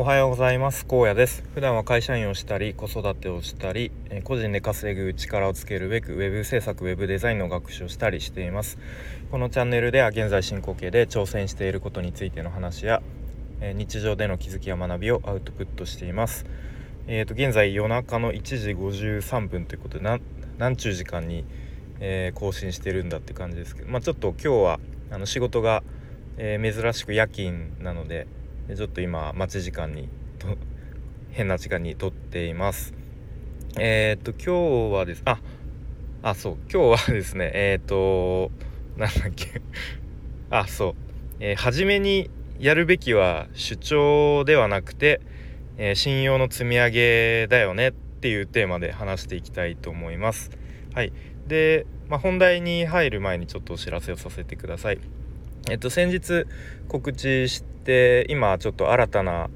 おはようございます。高野です。普段は会社員をしたり子育てをしたり個人で稼ぐ力をつけるべく web 制作 web デザインの学習をしたりしています。このチャンネルでは現在進行形で挑戦していることについての話や日常での気づきや学びをアウトプットしています。えーと現在夜中の1時53分ということで何ちゅう時間に、えー、更新してるんだって感じですけどまあちょっと今日はあの仕事が、えー、珍しく夜勤なのでちょっと今待ち時間にと変な時間に撮っています。えっ、と今日はですああそう今日はですねえっ、となんだっけ。あそう、えー、初めにやるべきは主張ではなくて、えー、信用の積み上げだよねっていうテーマで話していきたいと思います。はい。で、まあ、本題に入る前にちょっとお知らせをさせてください。えっと先日告知して今ちょっと新たな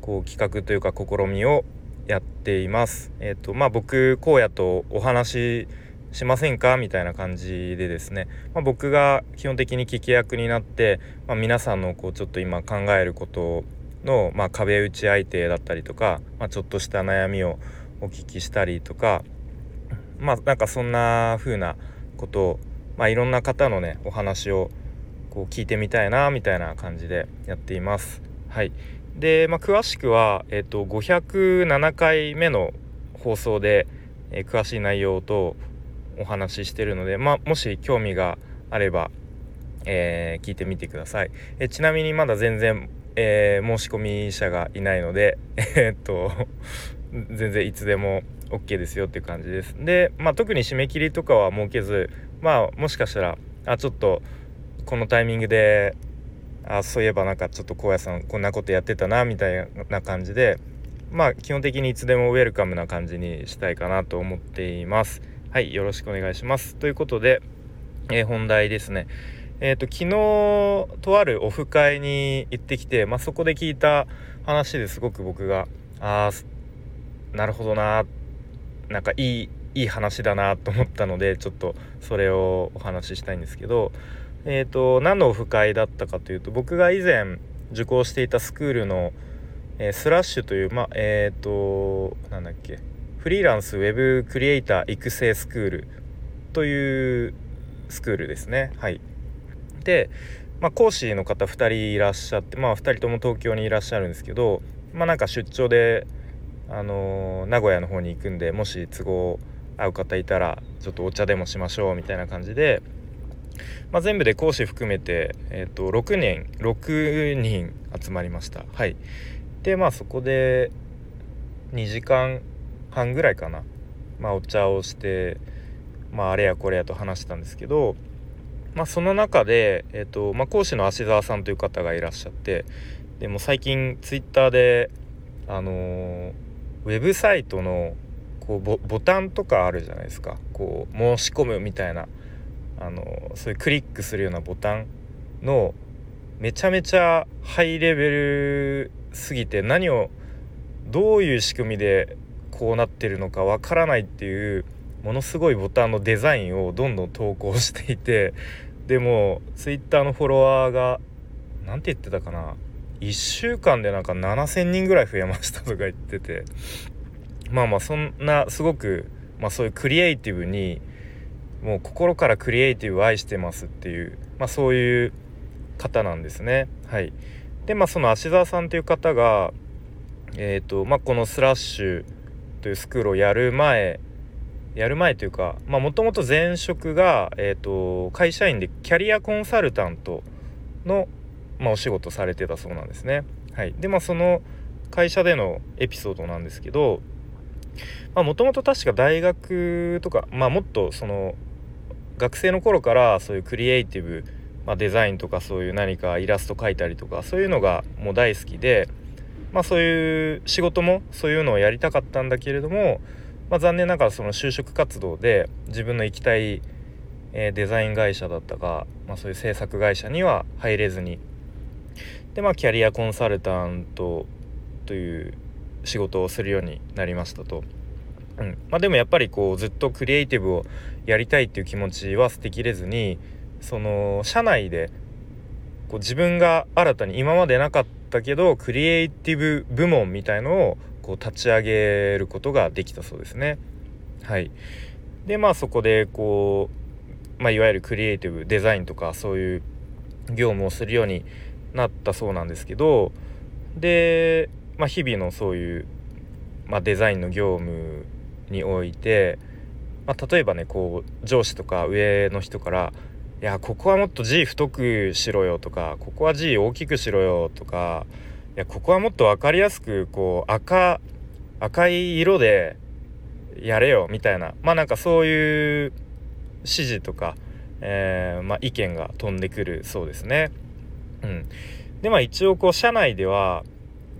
こう企画というか試みをやっています。えっとまあ僕荒野とお話ししませんかみたいな感じでですね、まあ、僕が基本的に聞き役になって、まあ、皆さんのこうちょっと今考えることの、まあ、壁打ち相手だったりとか、まあ、ちょっとした悩みをお聞きしたりとかまあなんかそんな風なことを、まあ、いろんな方のねお話をこう聞いてみたいなみたいな感じでやっています。はいで、まあ、詳しくは、えっと、507回目の放送で、えー、詳しい内容とお話ししてるので、まあ、もし興味があれば、えー、聞いてみてください。えちなみにまだ全然、えー、申し込み者がいないので、えっと全然いつでも OK ですよっていう感じです。で、まあ、特に締め切りとかは設けずまあもしかしたらあちょっとこのタイミングであそういえばなんかちょっと荒野さんこんなことやってたなみたいな感じでまあ基本的にいつでもウェルカムな感じにしたいかなと思っています。はいよろしくお願いします。ということで、えー、本題ですね。えーと、昨日とあるオフ会に行ってきて、まあ、そこで聞いた話ですごく僕がああなるほどななんかいいいい話だなと思ったのでちょっとそれをお話ししたいんですけどえーと、何のオフ会だったかというと僕が以前受講していたスクールの、えー、スラッシュというまあえっ、ー、となんだっけフリーランスウェブクリエイター育成スクールというスクールですね。はい。で、まあ、講師の方2人いらっしゃってまあ2人とも東京にいらっしゃるんですけどまあなんか出張であのー、名古屋の方に行くんでもし都合合う方いたらちょっとお茶でもしましょうみたいな感じでまあ、全部で講師含めて、えー、と6人6人集まりました。はい。でまあそこで2時間半ぐらいかな。まあお茶をしてまああれやこれやと話したんですけどまあその中で、えーとまあ、講師の芦澤さんという方がいらっしゃってでも最近ツイッターであのー、ウェブサイトのこうボボタンとかあるじゃないですか。こう申し込むみたいな。あのそういうクリックするようなボタンのめちゃめちゃハイレベルすぎて何をどういう仕組みでこうなってるのかわからないっていうものすごいボタンのデザインをどんどん投稿していてでも Twitter のフォロワーが何て言ってたかな1週間でなんか7,000人ぐらい増えましたとか言ってて。まあまあそんなすごく、まあ、そういうクリエイティブにもう心からクリエイティブを愛してますっていう、まあ、そういう方なんですね。はい、でまあその芦澤さんという方が、えーとまあ、このスラッシュというスクールをやる前やる前というかもともと前職が、えーと、会社員でキャリアコンサルタントの、まあ、お仕事されてたそうなんですね。はい、でまあその会社でのエピソードなんですけどもともと確か大学とか、まあ、もっとその学生の頃からそういうクリエイティブ、まあ、デザインとかそういう何かイラスト描いたりとかそういうのがもう大好きで、まあ、そういう仕事もそういうのをやりたかったんだけれども、まあ、残念ながらその就職活動で自分の行きたい、え、デザイン会社だったか、まあ、そういう制作会社には入れずにでまあキャリアコンサルタントという仕事をするようになりましたと。うんまあ、でもやっぱりこうずっとクリエイティブをやりたいっていう気持ちは捨てきれずにその社内でこう自分が新たに今までなかったけどクリエイティブ部門みたいのをこう立ち上げることができたそうですね。はい、でまあそこでこう、まあ、いわゆるクリエイティブデザインとかそういう業務をするようになったそうなんですけどで、まあ、日々のそういう、まあ、デザインの業務において、まあ、例えばねこう上司とか上の人から「いやここはもっと字太くしろよ」とか「ここは字大きくしろよ」とか「いやここはもっと分かりやすくこう赤赤い色でやれよ」みたいなまあなんかそういう指示とか、えー、まあ、意見が飛んでくるそうですね。うん、でまあ一応こう社内では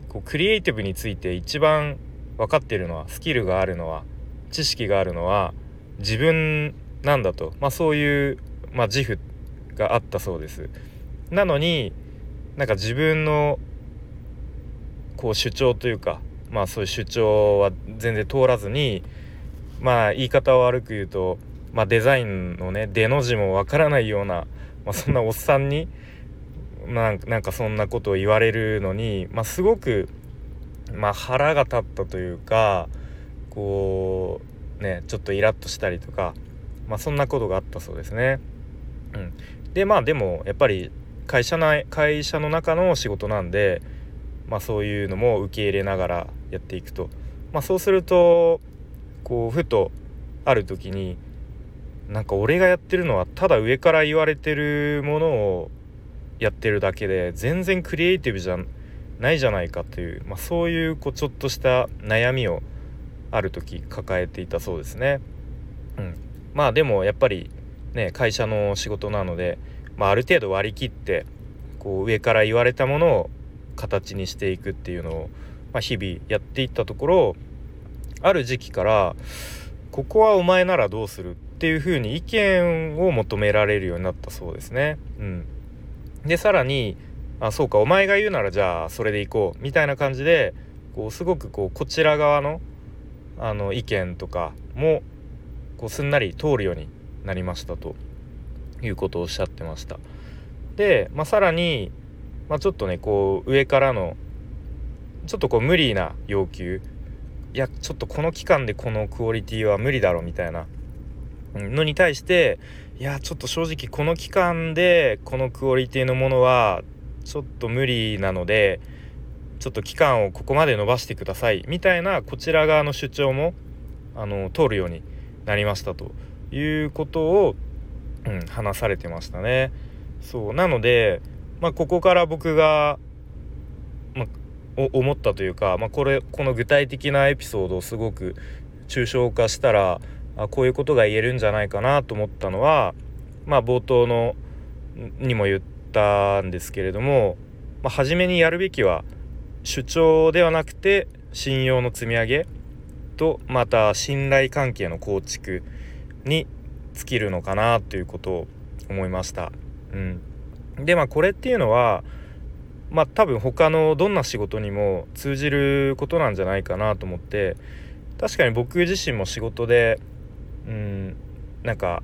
こうクリエイティブについて一番分かってるのはスキルがあるのは知識があるのは自分なんだと、まあ、そういう、まあ、自負があったそうです。なのになんか自分のこう主張というかまあそういう主張は全然通らずにまあ言い方を悪く言うと、まあ、デザインのね出の字もわからないような、まあ、そんなおっさんになんかそんなことを言われるのに、まあ、すごく、まあ、腹が立ったというかこうねちょっとイラッとしたりとか、まあ、そんなことがあったそうですね。うん、でまあでもやっぱり会社内会社の中の仕事なんで、まあ、そういうのも受け入れながらやっていくと、まあ、そうするとこうふとある時になんか俺がやってるのはただ上から言われてるものをやってるだけで全然クリエイティブじゃないじゃないかという、まあ、そういうこうちょっとした悩みをある時抱えていたそうですね。うん、まあでもやっぱりね会社の仕事なので、まあ、ある程度割り切ってこう上から言われたものを形にしていくっていうのを、まあ、日々やっていったところある時期からここはお前ならどうするっていうふうに意見を求められるようになったそうですね。うん、でさらにあそうかお前が言うならじゃあそれでいこうみたいな感じでこうすごくこうこちら側のあの意見とかもこうすんなり通るようになりましたということをおっしゃってました。で、まあ、さらに、まあ、ちょっとねこう上からのちょっとこう無理な要求いやちょっとこの期間でこのクオリティは無理だろみたいなのに対していやちょっと正直この期間でこのクオリティのものはちょっと無理なのでちょっと期間をここまで伸ばしてくださいみたいなこちら側の主張もあの通るようになりましたということを、うん、話されてましたね。そうなので、まあ、ここから僕が、まあ、思ったというか、まあ、これこの具体的なエピソードをすごく抽象化したらあこういうことが言えるんじゃないかなと思ったのは、まあ、冒頭のにも言ったんですけれども、まあ、初めにやるべきは主張ではなくて信用の積み上げとまた信頼関係の構築に尽きるのかなということを思いました。うん、でまあこれっていうのはまあ多分他のどんな仕事にも通じることなんじゃないかなと思って確かに僕自身も仕事でうんなんか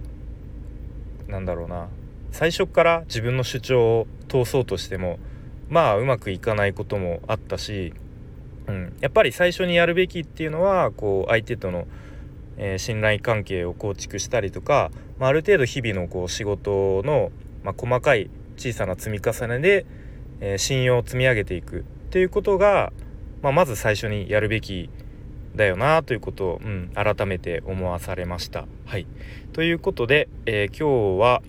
なんだろうな最初から自分の主張を通そうとしてもまあうまくいかないこともあったし、うん、やっぱり最初にやるべきっていうのはこう相手との、えー、信頼関係を構築したりとか、まあ、ある程度日々のこう仕事の、まあ、細かい小さな積み重ねで、えー、信用を積み上げていくっていうことが、まあ、まず最初にやるべきだよなということを、うん、改めて思わされました。はい、ということで、えー、今日は、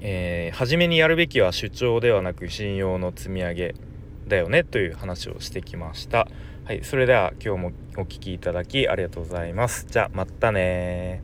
えー、初めにやるべきは主張ではなく信用の積み上げだよねという話をしてきました。はい、それでは今日もお聴きいただきありがとうございます。じゃあまたね